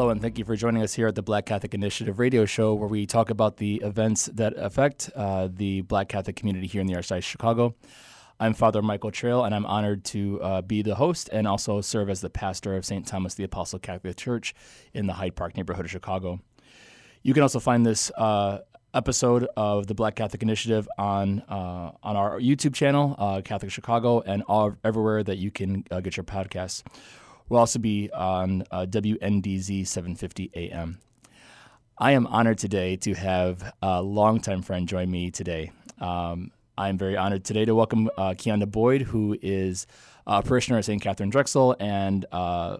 Hello, and thank you for joining us here at the Black Catholic Initiative radio show, where we talk about the events that affect uh, the Black Catholic community here in the Archdiocese of Chicago. I'm Father Michael Trail, and I'm honored to uh, be the host and also serve as the pastor of St. Thomas the Apostle Catholic Church in the Hyde Park neighborhood of Chicago. You can also find this uh, episode of the Black Catholic Initiative on uh, on our YouTube channel, uh, Catholic Chicago, and all everywhere that you can uh, get your podcasts. We'll also be on uh, WNDZ 750 AM. I am honored today to have a longtime friend join me today. Um, I'm very honored today to welcome uh, Keonda Boyd, who is a parishioner at St. Catherine Drexel and uh,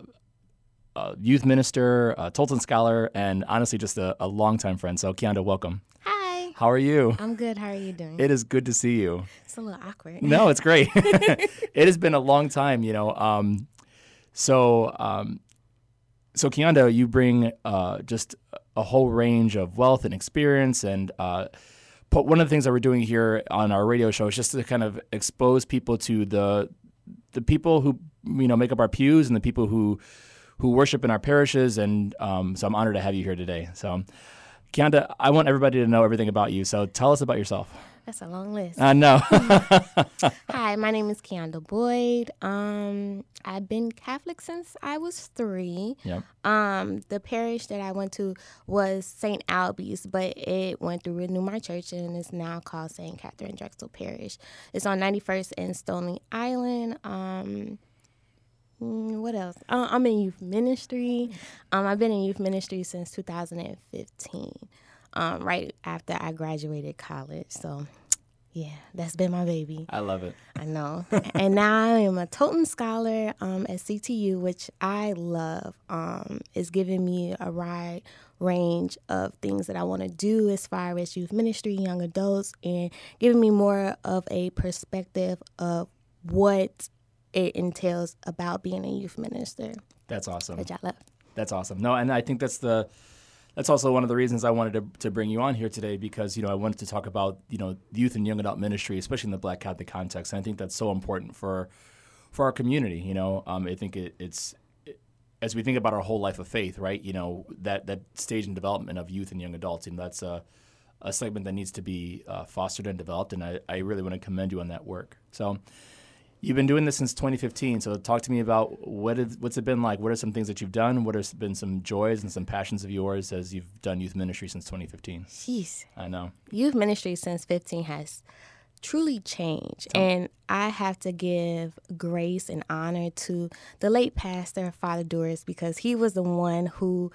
a youth minister, a Tolton scholar, and honestly just a, a longtime friend. So, Keonda, welcome. Hi. How are you? I'm good. How are you doing? It is good to see you. it's a little awkward. No, it's great. it has been a long time, you know. Um, so, um, so Keonda, you bring uh, just a whole range of wealth and experience, and uh, but one of the things that we're doing here on our radio show is just to kind of expose people to the the people who you know make up our pews and the people who who worship in our parishes, and um, so I'm honored to have you here today. So, Keonda, I want everybody to know everything about you. So, tell us about yourself. That's a long list. I know. Hi, my name is Keonda Boyd. Um, I've been Catholic since I was three. Yep. Um, the parish that I went to was St. Ailbe's, but it went through Renew My Church and is now called St. Catherine Drexel Parish. It's on 91st and Stony Island. Um, mm, what else? Uh, I'm in youth ministry. Um, I've been in youth ministry since 2015, um, right after I graduated college. So, yeah, that's been my baby. I love it. I know. and now I am a Tolton Scholar um, at CTU, which I love. Um, it's giving me a wide range of things that I want to do as far as youth ministry, young adults, and giving me more of a perspective of what it entails about being a youth minister, That's awesome. I love. That's awesome. No, and I think that's the that's also one of the reasons I wanted to, to bring you on here today because you know I wanted to talk about you know youth and young adult ministry, especially in the Black Catholic context. And I think that's so important for for our community. You know, um, I think it, it's it, as we think about our whole life of faith, right? You know, that that stage in development of youth and young adults, and that's a a segment that needs to be uh, fostered and developed. And I, I really want to commend you on that work. So. You've been doing this since 2015, so talk to me about what is, what's it been like. What are some things that you've done? What have been some joys and some passions of yours as you've done youth ministry since 2015? Jeez. I know. youth ministry since 15 has truly changed and i have to give grace and honor to the late pastor father doris because he was the one who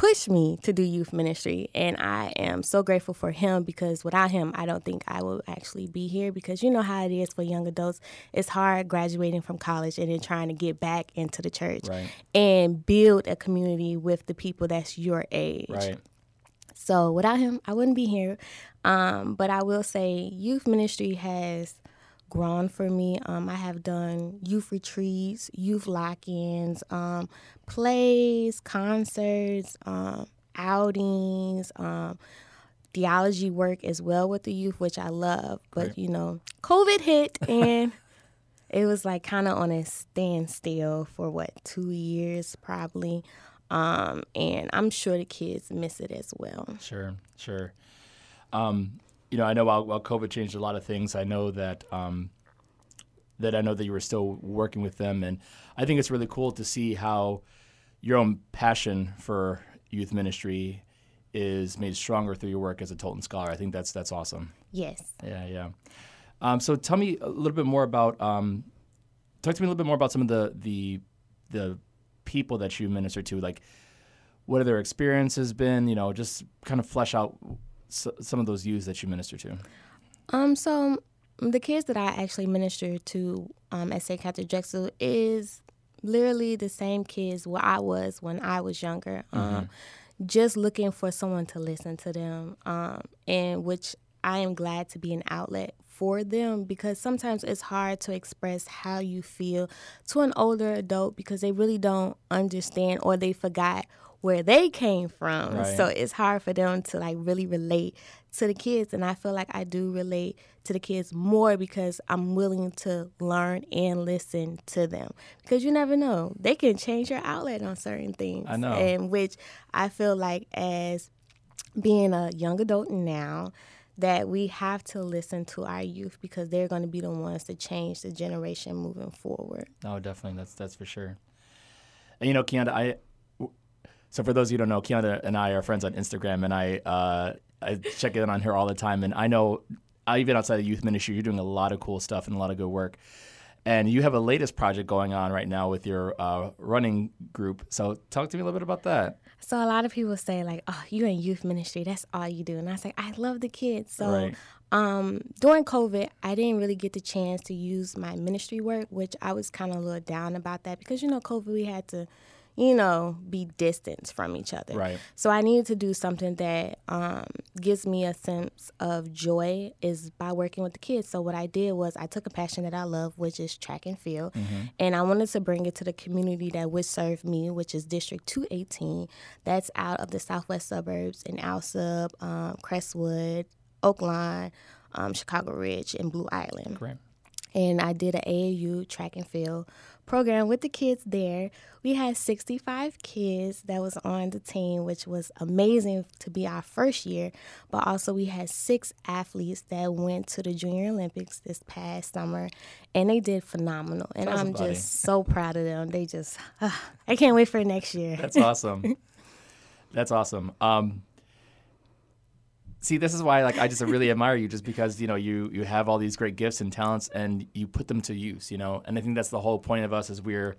pushed me to do youth ministry and i am so grateful for him because without him i don't think i will actually be here because you know how it is for young adults it's hard graduating from college and then trying to get back into the church Right. and build a community with the people that's your age Right. so without him, I wouldn't be here. Um, but I will say, youth ministry has grown for me. Um, I have done youth retreats, youth lock-ins, um, plays, concerts, um, outings, um, theology work as well with the youth, which I love. But you know, COVID hit and. It was like kind of on a standstill for what two years probably, um, and I'm sure the kids miss it as well. Sure, sure. Um, you know, I know while, while COVID changed a lot of things, I know that um, that I know that you were still working with them, and I think it's really cool to see how your own passion for youth ministry is made stronger through your work as a Tolton scholar. I think that's that's awesome. Yes. Yeah, yeah. Um, so tell me a little bit more about. Um, talk to me a little bit more about some of the the the people that you minister to. Like, what have their experiences been? You know, just kind of flesh out s- some of those youths that you minister to. Um, so the kids that I actually minister to um, at St. Catherine Drexel is literally the same kids where I was when I was younger. Um, just looking for someone to listen to them, um, and which I am glad to be an outlet for them because sometimes it's hard to express how you feel to an older adult because they really don't understand or they forgot where they came from. Right. So it's hard for them to like really relate to the kids and I feel like I do relate to the kids more because I'm willing to learn and listen to them because you never know they can change your outlet on certain things I know. and which I feel like as being a young adult now that we have to listen to our youth because they're going to be the ones to change the generation moving forward. No, definitely. That's that's for sure. And you know, Kianda, I. So for those of you who don't know, Kianda and I are friends on Instagram, and I uh, I check in on her all the time. And I know, uh, even outside of youth ministry, you're doing a lot of cool stuff and a lot of good work. And you have a latest project going on right now with your uh, running group. So talk to me a little bit about that. So a lot of people say like, "Oh, you're in youth ministry? That's all you do." And I say, "I love the kids." So Right. um, during COVID, I didn't really get the chance to use my ministry work, which I was kind of a little down about that because you know, COVID, we had to, you know, be distant from each other. Right. So I needed to do something that um, gives me a sense of joy is by working with the kids. So what I did was I took a passion that I love, which is track and field, and I wanted to bring it to the community that would serve me, which is District 218. That's out of the southwest suburbs in Alsip, um, Crestwood, Oak Lawn, um, Chicago Ridge, and Blue Island Great. and I did an AAU track and field program with the kids there. We had 65 kids that was on the team, which was amazing to be our first year. But also, we had six athletes that went to the Junior Olympics this past summer, and they did phenomenal. And Tell I'm just so proud of them. They just, I can't wait for next year. That's awesome. That's awesome. Um, see, this is why like I just really admire you, just because you know you you have all these great gifts and talents, and you put them to use. You know, and I think that's the whole point of us is we're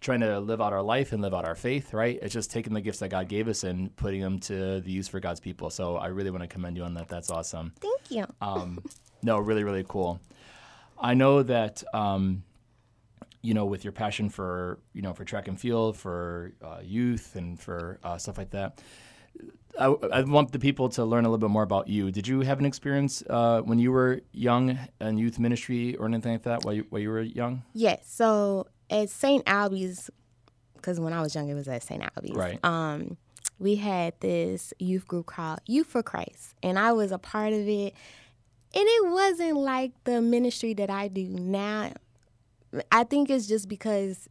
trying to live out our life and live out our faith. Right? It's just taking the gifts that God gave us and putting them to the use for God's people. So I really want to commend you on that. That's awesome. Thank you. Um, no, really, really cool. I know that um, you know with your passion for you know for track and field, for uh, youth, and for uh, stuff like that. I, I want the people to learn a little bit more about you. Did you have an experience uh, when you were young in youth ministry or anything like that while you, while you were young? Yes. So at St. Ailbe's, because when I was young, it was at St. Ailbe's. Right. Um, we had this youth group called Youth for Christ, and I was a part of it. And it wasn't like the ministry that I do now. I think it's just because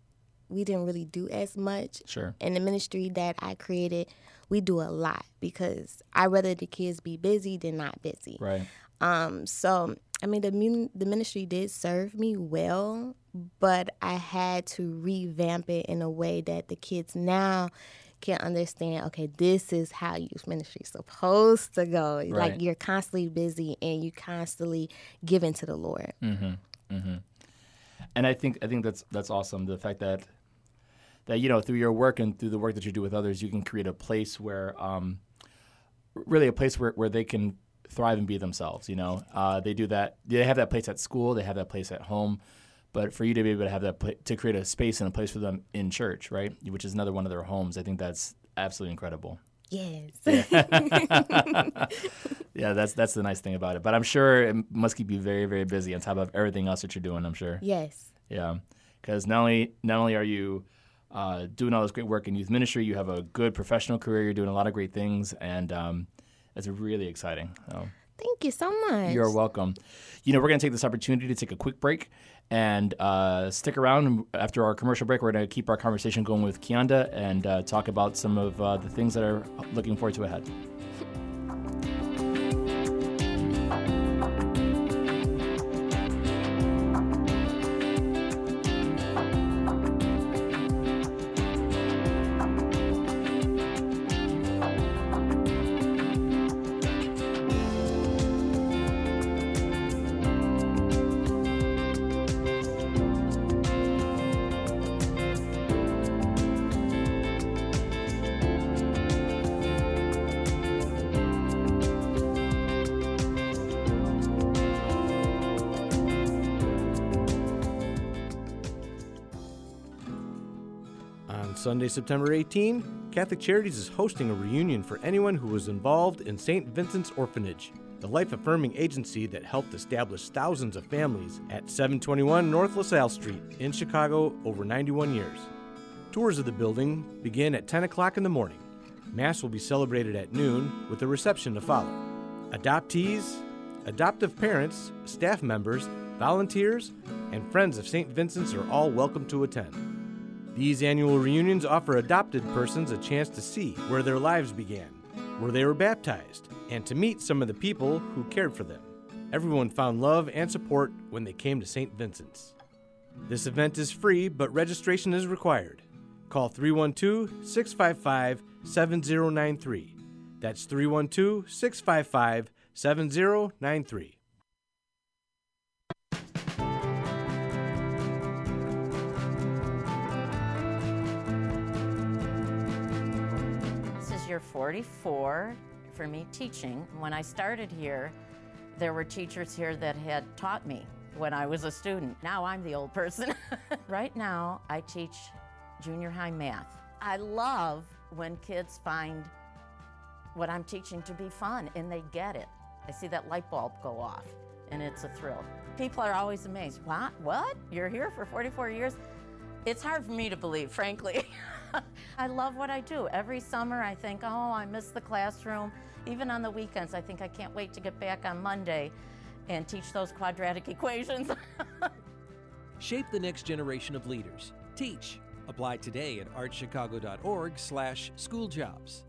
we didn't really do as much. Sure. In the ministry that I created, we do a lot because I rather the kids be busy than not busy. Right. Um, so I mean, the mun- the ministry did serve me well, but I had to revamp it in a way that the kids now can understand. Okay, this is how youth ministry is supposed to go. Right. Like you're constantly busy and you constantly giving to the Lord. and I think I think that's that's awesome. The fact that that you know through your work and through the work that you do with others, you can create a place where um, really a place where, where they can thrive and be themselves. You know, uh, they do that. They have that place at school. They have that place at home. But for you to be able to have that pla to create a space and a place for them in church, right, which is another one of their homes, I think that's absolutely incredible. Yes. Yeah, that's that's the nice thing about it. But I'm sure it must keep you very very busy on top of everything else that you're doing. I'm sure. yes. Yeah, because not only not only are you uh, doing all this great work in youth ministry, you have a good professional career. You're doing a lot of great things, and um, it's really exciting. So Thank you so much. you're welcome. You know, we're going to take this opportunity to take a quick break and uh, stick around after our commercial break. We're going to keep our conversation going with Kianda and uh, talk about some of uh, the things that are looking forward to ahead. Sunday, September 18, Catholic Charities is hosting a reunion for anyone who was involved in St. Vincent's Orphanage, the life affirming agency that helped establish thousands of families at 721 North LaSalle Street in Chicago over 91 years. Tours of the building begin at 10 o'clock in the morning. Mass will be celebrated at noon with a reception to follow. Adoptees, adoptive parents, staff members, volunteers, and friends of St. Vincent's are all welcome to attend. These annual reunions offer adopted persons a chance to see where their lives began, where they were baptized, and to meet some of the people who cared for them. Everyone found love and support when they came to St. Vincent's. This event is free, but registration is required. Call 312 655 7093. That's 312 655 7093. Year 44 for me teaching. When I started here, there were teachers here that had taught me when I was a student. Now I'm the old person. right now, I teach junior high math. I love when kids find what I'm teaching to be fun and they get it. I see that light bulb go off and it's a thrill. People are always amazed. What? What? You're here for 44 years? It's hard for me to believe, frankly. I love what I do. Every summer I think, oh, I miss the classroom. Even on the weekends, I think I can't wait to get back on Monday and teach those quadratic equations. Shape the next generation of leaders. Teach. Apply today at archchicago.org slash schooljobs.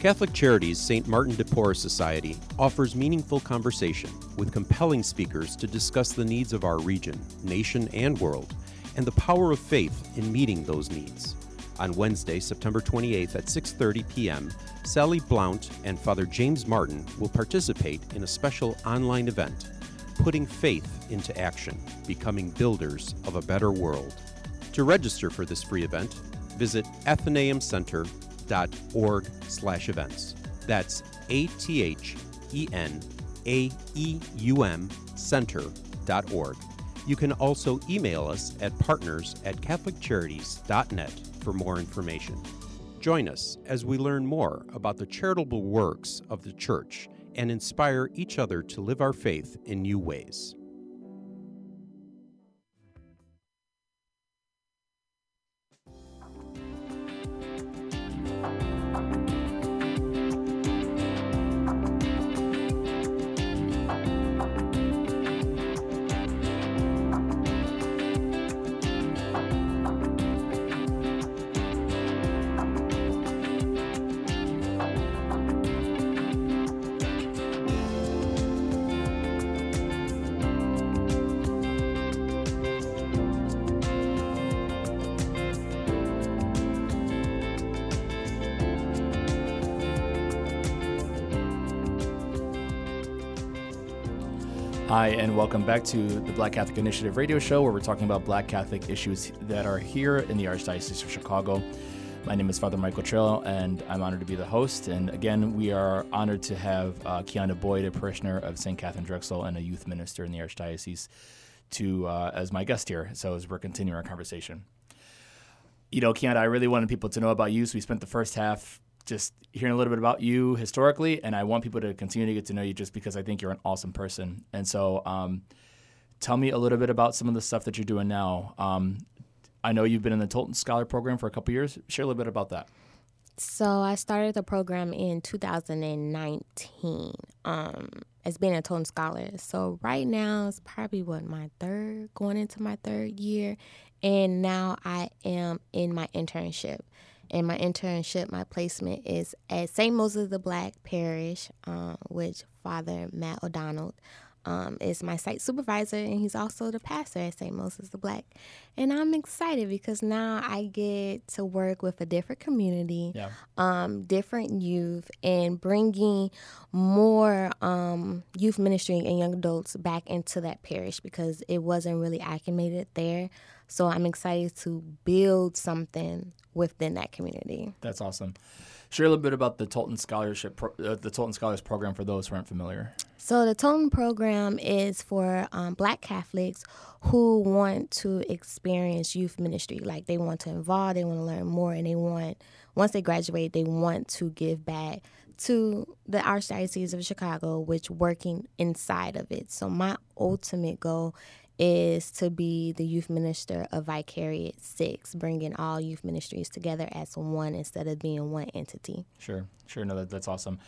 Catholic Charities St. Martin de Porres Society offers meaningful conversation with compelling speakers to discuss the needs of our region, nation, and world, and the power of faith in meeting those needs. On Wednesday, September 28th at 6:30 p.m., Sally Blount and Father James Martin will participate in a special online event, Putting Faith into Action: Becoming Builders of a Better World. To register for this free event, visit athenaeumcenter.org slash events. That's A-T-H-E-N-A-E-U-M center.org. You can also email us at partners at catholiccharities.net for more information. Join us as we learn more about the charitable works of the Church and inspire each other to live our faith in new ways. Hi, and welcome back to the Black Catholic Initiative radio show where we're talking about Black Catholic issues that are here in the Archdiocese of Chicago. My name is Father Michael Trail, and I'm honored to be the host. And again, we are honored to have uh, Kiana Boyd, a parishioner of St. Catherine Drexel and a youth minister in the Archdiocese, to uh, as my guest here. So as we're continuing our conversation, you know, Kiana, I really wanted people to know about you. So we spent the first half just hearing a little bit about you historically, and I want people to continue to get to know you just because I think you're an awesome person. And so, um, tell me a little bit about some of the stuff that you're doing now. Um, I know you've been in the Tolton Scholar Program for a couple years. Share a little bit about that. So I started the program in 2019 um, as being a Tolton Scholar. So right now it's probably what my third, going into my third year, and now I am in my internship. And my internship, my placement is at St. Moses the Black Parish, uh, which Father Matt O'Donnell um, is my site supervisor, and he's also the pastor at St. Moses the Black. And I'm excited because now I get to work with a different community, Yeah. um, different youth, and bringing more um, youth ministry and young adults back into that parish because it wasn't really acclimated there. So I'm excited to build something within that community. That's awesome. Share a little bit about the Tolton Scholarship, pro- uh, the Tolton Scholars Program for those who aren't familiar. So the Tolton program is for um, Black Catholics who want to experience youth ministry. Like they want to involve, they want to learn more, and they want once they graduate, they want to give back to the Archdiocese of Chicago, which working inside of it. So my ultimate goal is to be the youth minister of Vicariate Six, bringing all youth ministries together as one instead of being one entity. Sure, sure. No, that, that's awesome.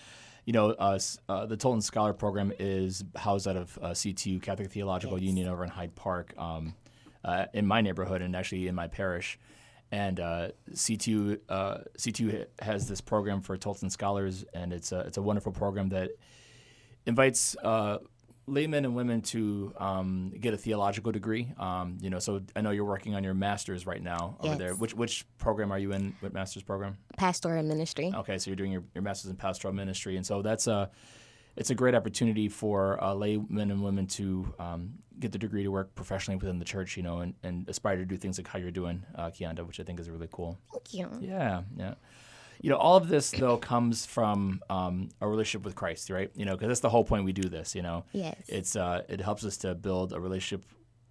You know, uh, uh, the Tolton Scholar Program is housed out of uh, CTU, Catholic Theological Yes. Union, over in Hyde Park, um, uh, in my neighborhood and actually in my parish. And uh, CTU, uh, CTU has this program for Tolton Scholars, and it's a, it's a wonderful program that invites uh, laymen and women to um, get a theological degree. Um, you know, so I know you're working on your master's right now over Yes. there. Which which program are you in? What master's program? Pastoral ministry. Okay, so you're doing your, your master's in pastoral ministry, and so that's a it's a great opportunity for uh, laymen and women to um, get the degree to work professionally within the church, you know, and, and aspire to do things like how you're doing, uh, Kianda, which I think is really cool. Thank you. Yeah, yeah. You know, all of this though comes from um, a relationship with Christ, right? You know, because that's the whole point we do this. You know, Yes. it's uh, it helps us to build a relationship.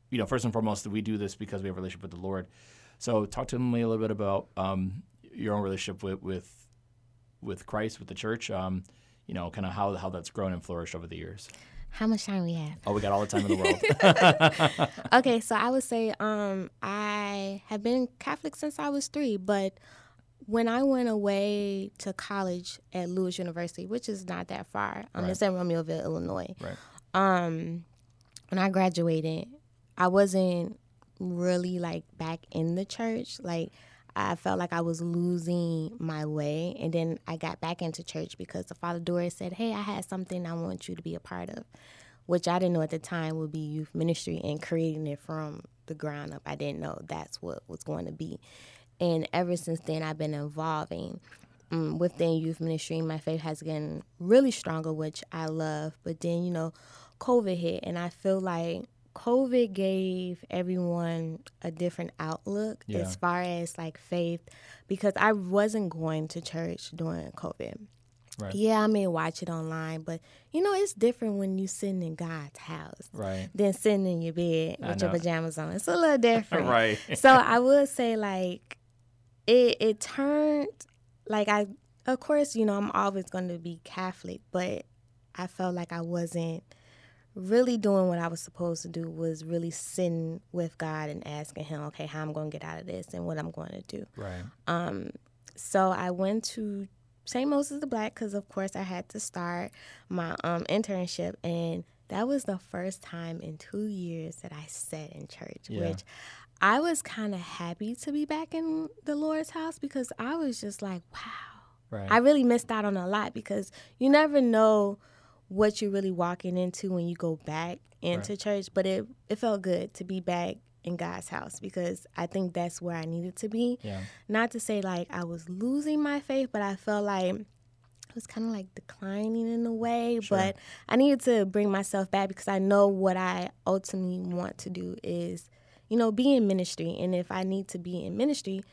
You know, first and foremost, we do this because we have a relationship with the Lord. So, talk to me a little bit about um, your own relationship with with with Christ, with the church. Um, you know, kind of how how that's grown and flourished over the years. How much time we have? Oh, we got all the time in the world. okay, so I would say um, I have been Catholic since I was three, but when I went away to college at Lewis University, which is not that far, um, Right. it's in Romeoville, Illinois. right. Um, when I graduated, I wasn't really like back in the church. Like I felt like I was losing my way, and then I got back into church because the Father Doris said, "Hey, I had something I want you to be a part of," which I didn't know at the time would be youth ministry and creating it from the ground up. I didn't know that's what was going to be, and ever since then, I've been evolving um, within youth ministry. My faith has gotten really stronger, which I love. But then, you know, COVID hit, and I feel like COVID gave everyone a different outlook Yeah. as far as like faith, because I wasn't going to church during COVID. Right. Yeah, I may watch it online, but you know, it's different when you sitting in God's house Right. than sitting in your bed with your pajamas on. It's a little different Right. so I would say like it it turned like I of course, you know, I'm always going to be Catholic, but I felt like I wasn't really doing what I was supposed to do was really sitting with God and asking him, okay, how I'm going to get out of this and what I'm going to do. Right. Um, so I went to St. Moses the Black because, of course, I had to start my um, internship, and that was the first time in two years that I sat in church, Yeah. which I was kind of happy to be back in the Lord's house because I was just like, wow. Right. I really missed out on a lot because you never know what you're really walking into when you go back into church. But it, it felt good to be back in God's house because I think that's where I needed to be. yeah. Not to say like I was losing my faith, but I felt like it was kind of like declining in a way. Sure. But I needed to bring myself back because I know what I ultimately want to do is, you know, be in ministry. And if I need to be in ministry,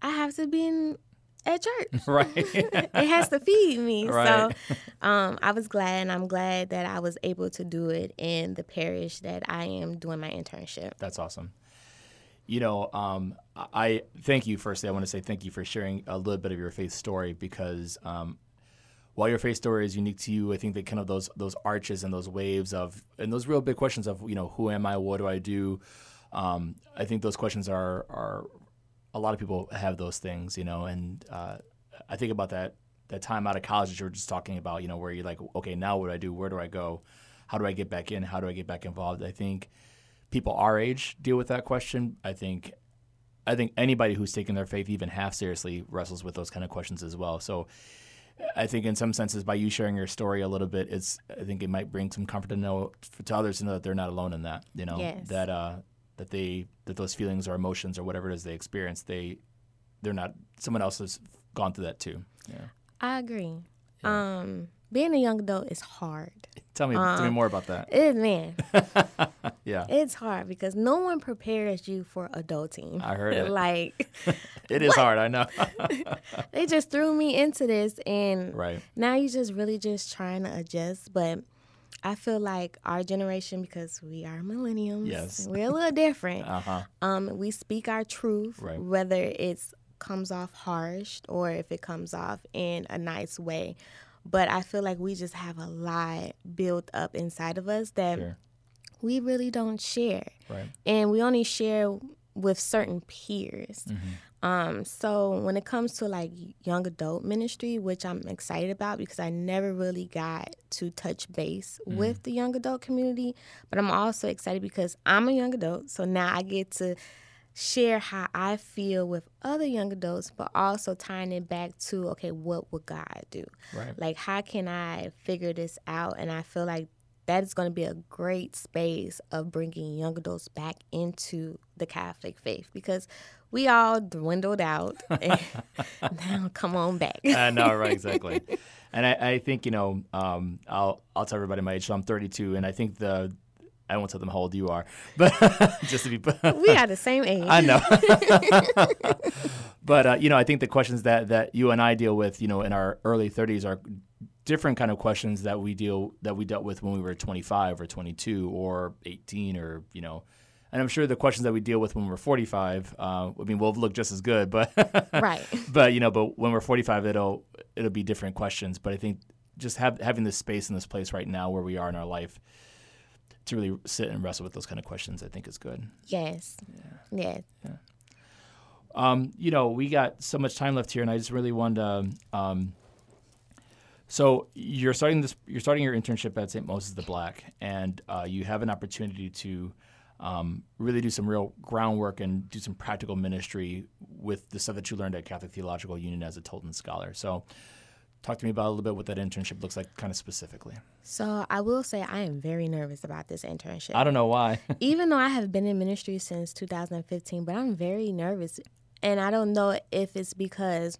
I have to be in at church. Right. it has to feed me. Right. So um, I was glad, and I'm glad that I was able to do it in the parish that I am doing my internship. That's awesome. You know, um, I thank you. Firstly, I want to say thank you for sharing a little bit of your faith story because um, while your faith story is unique to you, I think that kind of those those arches and those waves of and those real big questions of you know who am I, what do I do. Um, I think those questions are are a lot of people have those things, you know, and uh, I think about that that time out of college that you were just talking about, you know, where you're like, okay, now what do I do? Where do I go? How do I get back in? How do I get back involved? I think people our age deal with that question. I think I think anybody who's taken their faith even half seriously wrestles with those kind of questions as well. So I think in some senses by you sharing your story a little bit, it's I think it might bring some comfort to know to others to know that they're not alone in that. You know Yes. that uh, that they that those feelings or emotions or whatever it is they experience they they're not someone else has gone through that too. Yeah. I agree. Um, being a young adult is hard. Tell me tell me more about that. It, man, Yeah. It's hard because no one prepares you for adulting. I heard it. like It is hard, I know. they just threw me into this and Right. now you're just really just trying to adjust. But I feel like our generation, because we are millennials, Yes. we're a little different. uh-huh. Um, we speak our truth, Right. whether it's comes off harsh or if it comes off in a nice way. But I feel like we just have a lot built up inside of us that Sure. we really don't share. Right. And we only share with certain peers. Mm-hmm. Um, so when it comes to like young adult ministry, which I'm excited about because I never really got to touch base Mm-hmm. with the young adult community, but I'm also excited because I'm a young adult, so now I get to share how I feel with other young adults, but also tying it back to okay, what would God do? Right. Like, how can I figure this out? And I feel like that is going to be a great space of bringing young adults back into the Catholic faith because we all dwindled out. and now, come on back. I know, right, exactly. And I, I think, you know, um, I'll I'll tell everybody my age. So I'm 32, and I think the I won't tell them how old you are, but just to be we are the same age. I know. but uh, you know, I think the questions that that you and I deal with, you know, in our early 30s are different kind of questions that we deal that we dealt with when we were 25 or 22 or 18 or you know. And I'm sure the questions that we deal with when we're 45, uh, I mean, we'll look just as good, but Right. But you know, but when we're 45, it'll it'll be different questions. But I think just have, having this space in this place right now where we are in our life to really sit and wrestle with those kind of questions, I think is good. Yes. Yes. Um, you know, we got so much time left here, and I just really wanted to. Um, so you're starting this. You're starting your internship at St. Moses the Black, and uh, you have an opportunity to um, really do some real groundwork and do some practical ministry with the stuff that you learned at Catholic Theological Union as a Tolton scholar. So, talk to me about a little bit what that internship looks like, kind of specifically. So I will say I am very nervous about this internship. I don't know why. even though I have been in ministry since 2015, but I'm very nervous. And I don't know if it's because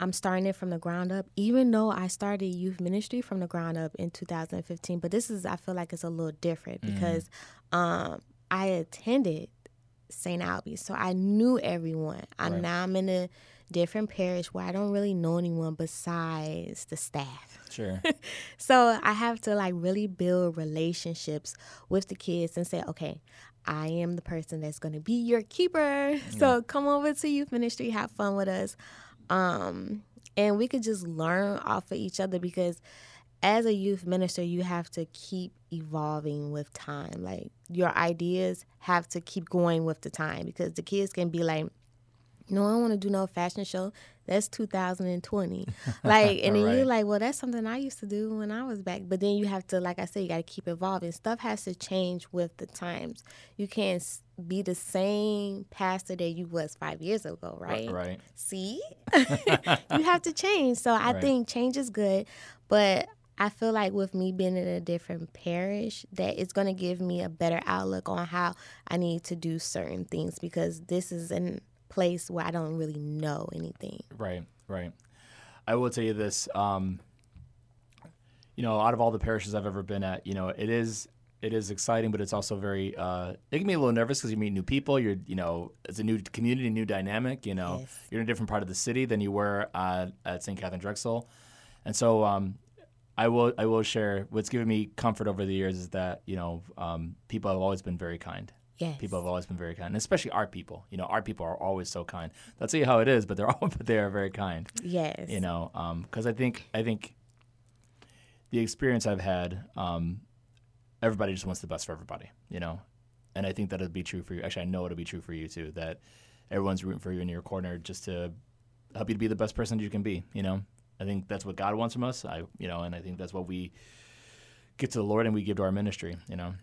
I'm starting it from the ground up, even though I started youth ministry from the ground up in 2015. But this is, I feel like it's a little different because um, I attended St. Ailbe's, so I knew everyone. I'm Right. now I'm in a different parish where I don't really know anyone besides the staff. sure. So I have to like really build relationships with the kids and say, okay, I am the person that's going to be your keeper. So come over to youth ministry, have fun with us. Um, and we could just learn off of each other because as a youth minister, you have to keep evolving with time. Like your ideas have to keep going with the time because the kids can be like, no, I don't want to do no fashion show. That's 2020. Like, and then Right. you're like, well, that's something I used to do when I was back. But then you have to, like I said, you got to keep evolving. Stuff has to change with the times. You can't be the same pastor that you was five years ago, right? right. See, you have to change. So I Right. think change is good, but I feel like with me being in a different parish, that it's going to give me a better outlook on how I need to do certain things because this is a place where I don't really know anything. Right, right. I will tell you this. Um, you know, out of all the parishes I've ever been at, you know, it is it is exciting, but it's also very. Uh, it can be a little nervous because you meet new people. You're, you know, it's a new community, new dynamic. You know, Yes. you're in a different part of the city than you were uh, at St. Catherine Drexel, and so um, I will I will share what's given me comfort over the years is that you know um, people have always been very kind. Yes. People have always been very kind, and especially our people. You know, our people are always so kind. That's how it is, but they're all but they are very kind. Yes. You know, because I think I think the experience I've had, um, everybody just wants the best for everybody. You know, and I think that'll be true for you. Actually, I know it'll be true for you too. That everyone's rooting for you in your corner just to help you to be the best person you can be. You know, I think that's what God wants from us. I, you know, and I think that's what we get to the Lord and we give to our ministry. You know,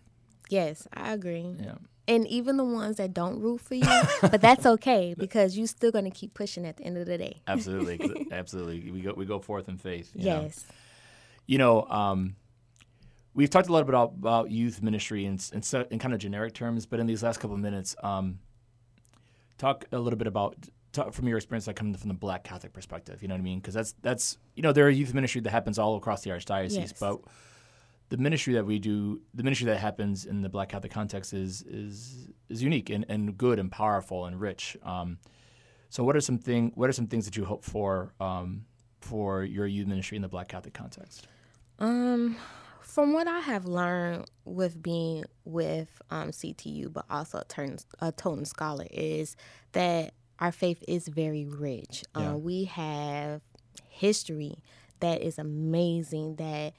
Yes, I agree. yeah. And even the ones that don't root for you, but that's okay because you're still going to keep pushing at the end of the day. absolutely, absolutely. We go we go forth in faith. you know. Yes. You know, um, we've talked a lot about about youth ministry in in, so, in kind of generic terms, but in these last couple of minutes, um, talk a little bit about talk from your experience, like coming from the Black Catholic perspective. You know what I mean? Because that's that's you know there are youth ministry that happens all across the archdiocese, Yes. but the ministry that we do, the ministry that happens in the Black Catholic context is is is unique and, and good and powerful and rich. Um, so, what are some thing What are some things that you hope for um, for your youth ministry in the Black Catholic context? Um, from what I have learned with being with um, CTU, but also a, turn, a Tolton Scholar, is that our faith is very rich. Yeah. Uh, we have history that is amazing. That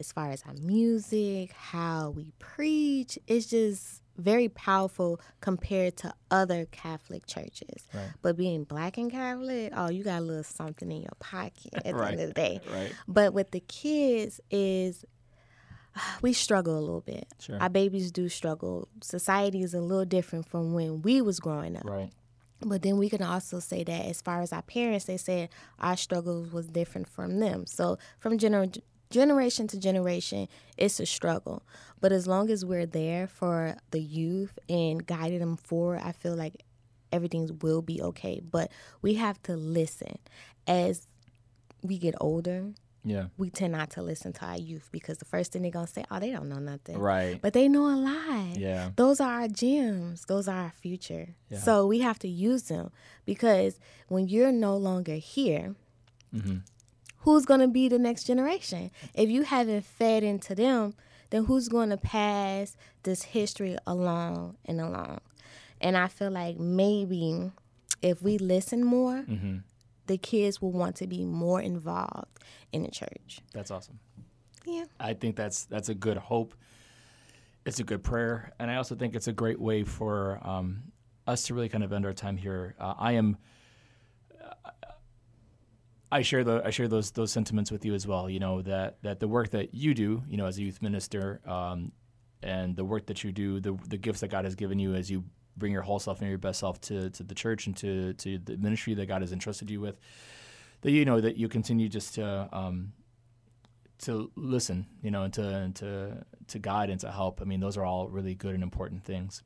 as far as our music, how we preach, it's just very powerful compared to other Catholic churches. Right. But being black and Catholic, oh, you got a little something in your pocket at the end of the day. Right. But with the kids is we struggle a little bit. Sure. Our babies do struggle. Society is a little different from when we was growing up. Right. But then we can also say that as far as our parents, they said our struggles was different from them. So from gener- generation to generation, it's a struggle. But as long as we're there for the youth and guiding them forward, I feel like everything will be okay. But we have to listen. As we get older, Yeah. we tend not to listen to our youth because the first thing they're gonna say, oh, they don't know nothing. Right. But they know a lot. Yeah. Those are our gems. Those are our future. Yeah. So we have to use them because when you're no longer here, Mm-hmm. who's to be the next generation? If you haven't fed into them, then who's to pass this history along and along? And I feel like maybe if we listen more, Mm-hmm. The kids will want to be more involved in the church. That's awesome. Yeah. I think that's that's a good hope. It's a good prayer, and I also think it's a great way for um, us to really kind of end our time here. Uh, I am. I share the I share those those sentiments with you as well. You know that that the work that you do, you know, as a youth minister, um, and the work that you do, the the gifts that God has given you as you bring your whole self and your best self to to the church and to to the ministry that God has entrusted you with. That you know that you continue just to um, to listen, you know, and to and to to guide and to help. I mean, those are all really good and important things.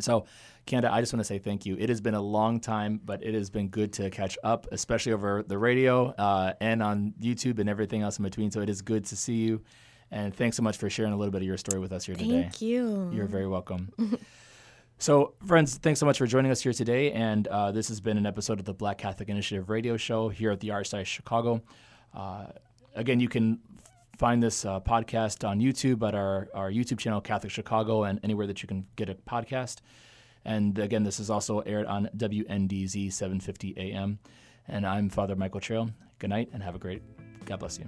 So, Kanda, I just want to say thank you. It has been a long time, but it has been good to catch up, especially over the radio uh, and on YouTube and everything else in between. So it is good to see you, and thanks so much for sharing a little bit of your story with us here today. Thank you. You're very welcome. so, friends, thanks so much for joining us here today. And uh, this has been an episode of the Black Catholic Initiative radio show here at the Archdiocese Chicago. Uh, again, you can find this uh, podcast on YouTube at our, our YouTube channel, Catholic Chicago, and anywhere that you can get a podcast. And again, this is also aired on WNDZ 750 AM. And I'm Father Michael Trail. Good night and have a great, God bless you.